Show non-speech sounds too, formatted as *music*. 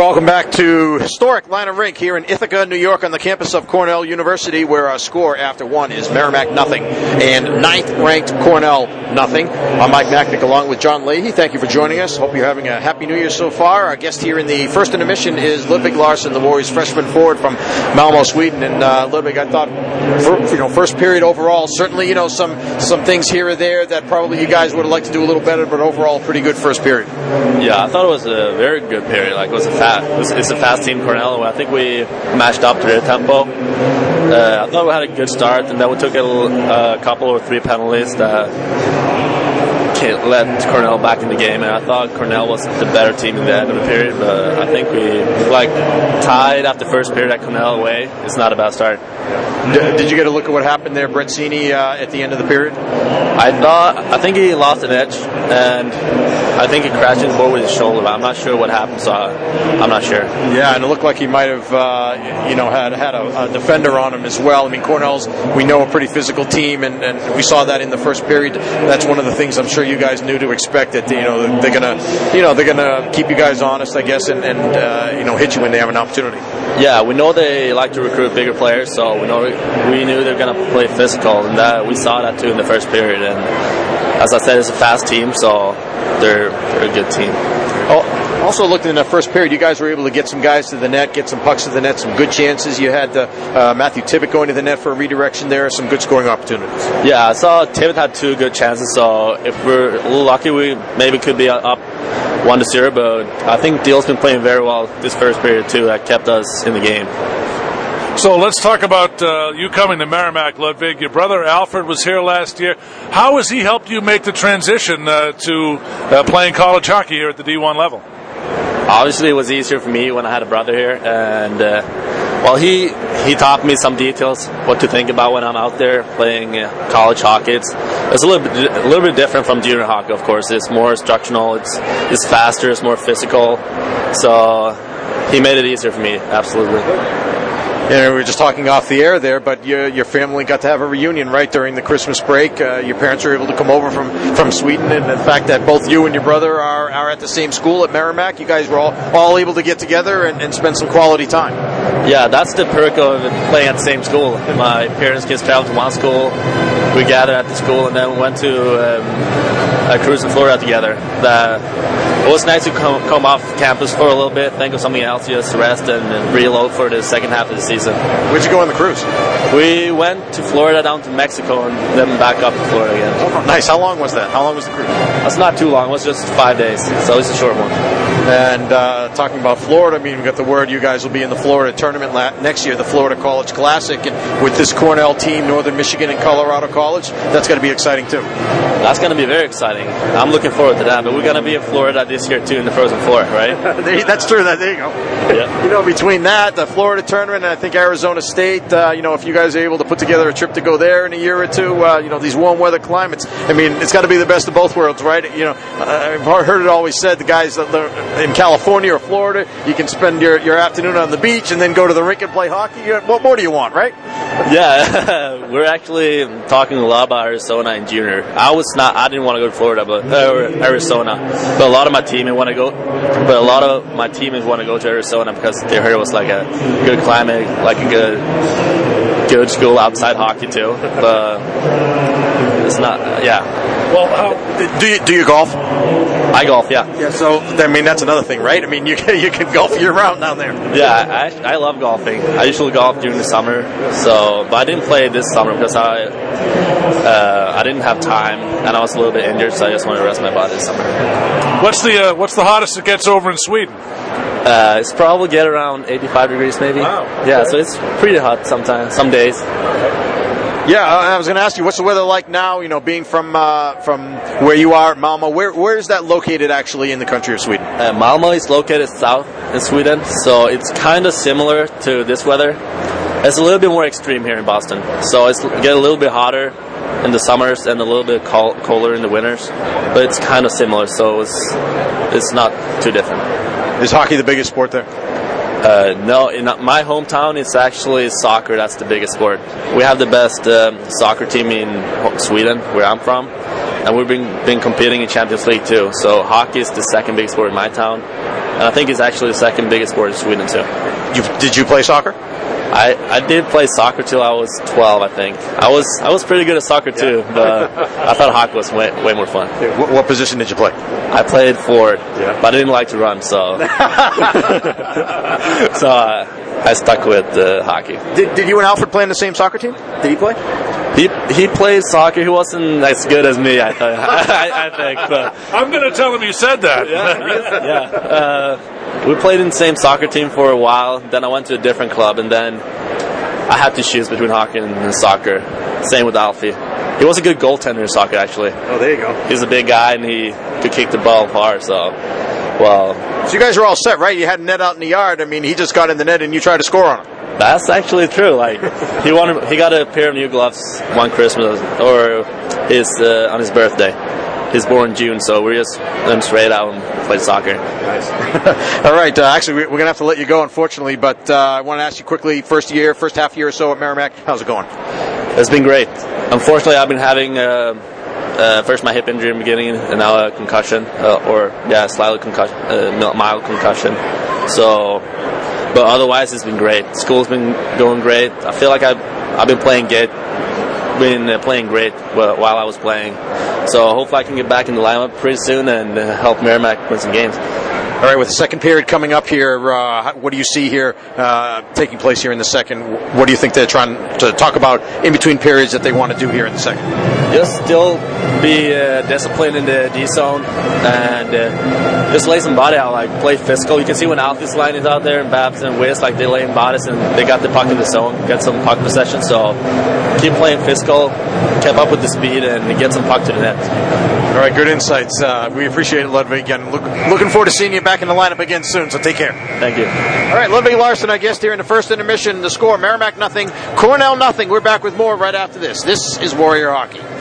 Welcome back to historic Lynah Rink here in Ithaca, New York, on the campus of Cornell University, where our score after one is Merrimack nothing and ninth ranked Cornell nothing. I'm Mike Macknick along with John Leahy. Thank you for joining us. Hope you're having a happy New Year so far. Our guest here in the first intermission is Ludwig Larson, the Warriors freshman forward from Malmo, Sweden. And uh, Ludwig, I thought, for, you know, first period overall, certainly you know some some things here or there that probably you guys would have liked to do a little better, but overall, pretty good first period. Yeah, I thought it was a very good period. Like it was a fast, was, it's a fast team, Cornell. I think we matched up to their tempo. Uh, I thought we had a good start, and then we took a uh, couple or three penalties that let Cornell back in the game, and I thought Cornell was the better team in the end of the period. But I think we like tied after first period at Cornell away. It's not a bad start. Did you get a look at what happened there, Brett uh, at the end of the period? I thought I think he lost an edge, and I think he crashed into the board with his shoulder. I'm not sure what happened, so I'm not sure. Yeah, and it looked like he might have, uh, you know, had had a, a, defender on him as well. I mean, Cornell's we know a pretty physical team, and, and we saw that in the first period. That's one of the things I'm sure you guys knew to expect. That you know they're gonna, you know, they're gonna keep you guys honest, I guess, and, and uh, you know hit you when they have an opportunity. Yeah, we know they like to recruit bigger players, so we know we knew they're gonna play physical, and that we saw that too in the first period. And as I said, it's a fast team, so they're, they're a good team. Oh, also, looked in the first period, you guys were able to get some guys to the net, get some pucks to the net, some good chances. You had uh, uh, Matthew Tibbett going to the net for a redirection there, some good scoring opportunities. Yeah, I saw Tibbett had two good chances, so if we're lucky, we maybe could be up one to zero. But I think Deal's been playing very well this first period too. That kept us in the game. So let's talk about uh, you coming to Merrimack, Ludwig. Your brother Alfred was here last year. How has he helped you make the transition uh, to uh, playing college hockey here at the D1 level? Obviously, it was easier for me when I had a brother here, and uh, well, he he taught me some details what to think about when I'm out there playing uh, college hockey. It's, it's a little bit a little bit different from junior hockey, of course. It's more instructional. It's it's faster. It's more physical. So he made it easier for me. Absolutely. Know, we were just talking off the air there, but your, your family got to have a reunion right during the Christmas break. Uh, your parents were able to come over from, from Sweden, and the fact that both you and your brother are, are at the same school at Merrimack, you guys were all, all able to get together and, and spend some quality time. Yeah, that's the perk of playing at the same school. My parents kids traveled to one school, we gathered at the school, and then we went to um, a cruise in Florida together. The, it was nice to come, come off campus for a little bit, think of something else, just rest and, and reload for the second half of the season season. Where'd you go on the cruise? We went to Florida, down to Mexico, and then back up to Florida again. Oh, nice. How long was that? How long was the cruise? That's not too long. It was just five days, so it's a short one. And uh, talking about Florida, I mean, we got the word you guys will be in the Florida tournament la- next year, the Florida College Classic, and with this Cornell team, Northern Michigan and Colorado College, that's going to be exciting too. That's going to be very exciting. I'm looking forward to that. But we're going to be in Florida this year too in the Frozen Four, right? *laughs* that's true. That there you go. Yeah. You know, between that, the Florida tournament, and I think Arizona State. Uh, you know, if you guys are able to put together a trip to go there in a year or two, uh, you know, these warm weather climates. I mean, it's got to be the best of both worlds, right? You know, I've heard it always said the guys in California or Florida, you can spend your, your afternoon on the beach and then go to the rink and play hockey. What more do you want, right? Yeah, *laughs* we're actually talking a lot about Arizona and junior. I was not, I didn't want to go to Florida, but uh, Arizona. But a lot of my team want to go. But a lot of my teammates want to go to Arizona because they heard it was like a good climate, like a good good school outside hockey too. But it's not. Yeah. Well, how, do you do you golf? I golf, yeah. Yeah. So I mean, that's another thing, right? I mean, you can, *laughs* you can golf year round down there. Yeah, I, I love golfing. I usually golf during the summer. So, but I didn't play this summer because I uh, I didn't have time and I was a little bit injured, so I just wanted to rest my body this summer. What's the uh, what's the hottest it gets over in Sweden? Uh, it's probably get around 85 degrees, maybe. Wow. Yeah, so it's pretty hot sometimes, some days. Yeah, I was going to ask you, what's the weather like now? You know, being from uh, from where you are, Malmo. Where where is that located actually in the country of Sweden? Uh, Malmo is located south in Sweden, so it's kind of similar to this weather. It's a little bit more extreme here in Boston, so it's get a little bit hotter in the summers and a little bit cold, colder in the winters, but it's kind of similar, so it's it's not too different. Is hockey the biggest sport there? Uh, no, in my hometown, it's actually soccer. That's the biggest sport. We have the best um, soccer team in Sweden, where I'm from, and we've been, been competing in Champions League too. So hockey is the second biggest sport in my town, and I think it's actually the second biggest sport in Sweden too. You, did you play soccer? I, I did play soccer till I was 12, I think. I was I was pretty good at soccer too, but I thought hockey was way, way more fun. What, what position did you play? I played forward, but I didn't like to run, so *laughs* *laughs* so uh, I stuck with uh, hockey. Did, did you and Alfred play in the same soccer team? Did he play? He he played soccer. He wasn't as good as me, I, th- I, I think, but I'm going to tell him you said that. yeah. *laughs* Uh, we played in the same soccer team for a while. Then I went to a different club, and then I had to choose between hockey and soccer. Same with Alfie. He was a good goaltender in soccer, actually. Oh, there you go. He's a big guy, and he could kick the ball far. So, well, So you guys were all set, right? You had a net out in the yard. I mean, he just got in the net and you tried to score on him. that's actually true. Like he wanted, he got a pair of new gloves one Christmas or his uh, on his birthday. He's born in June, so we're just went straight out and play soccer. Nice. *laughs* All right. Uh, actually, we- we're going to have to let you go, unfortunately. But uh, I want to ask you quickly: first year, first half year or so at Merrimack, how's it going? It's been great. Unfortunately, I've been having uh, uh, first my hip injury in the beginning, and now a concussion, uh, or yeah, slightly concussion, uh, mild concussion. So, but otherwise, it's been great. School's been going great. I feel like I've I've been playing good, been uh, playing great while I was playing. So hopefully, I can get back in the lineup pretty soon and uh, help Merrimack win some games. All right, with the second period coming up here, uh, what do you see here uh, taking place here in the second? What do you think they're trying to talk about in between periods that they want to do here in the second? Just still be uh, disciplined in the D zone and uh, just lay some body out, like play physical. You can see when Alfie's line is out there and Babs and Wiz, like they lay in bodies and they got the puck in the zone, get some puck possession. So keep playing physical, keep up with the speed, and get some puck to the net. All right, good insights. Uh, we appreciate it, Ludwig. Again, look, looking forward to seeing you back in the lineup again soon. So take care. Thank you. All right, Ludwig Larson, our guest here in the first intermission. The score: Merrimack nothing, Cornell nothing. We're back with more right after this. This is Warrior Hockey.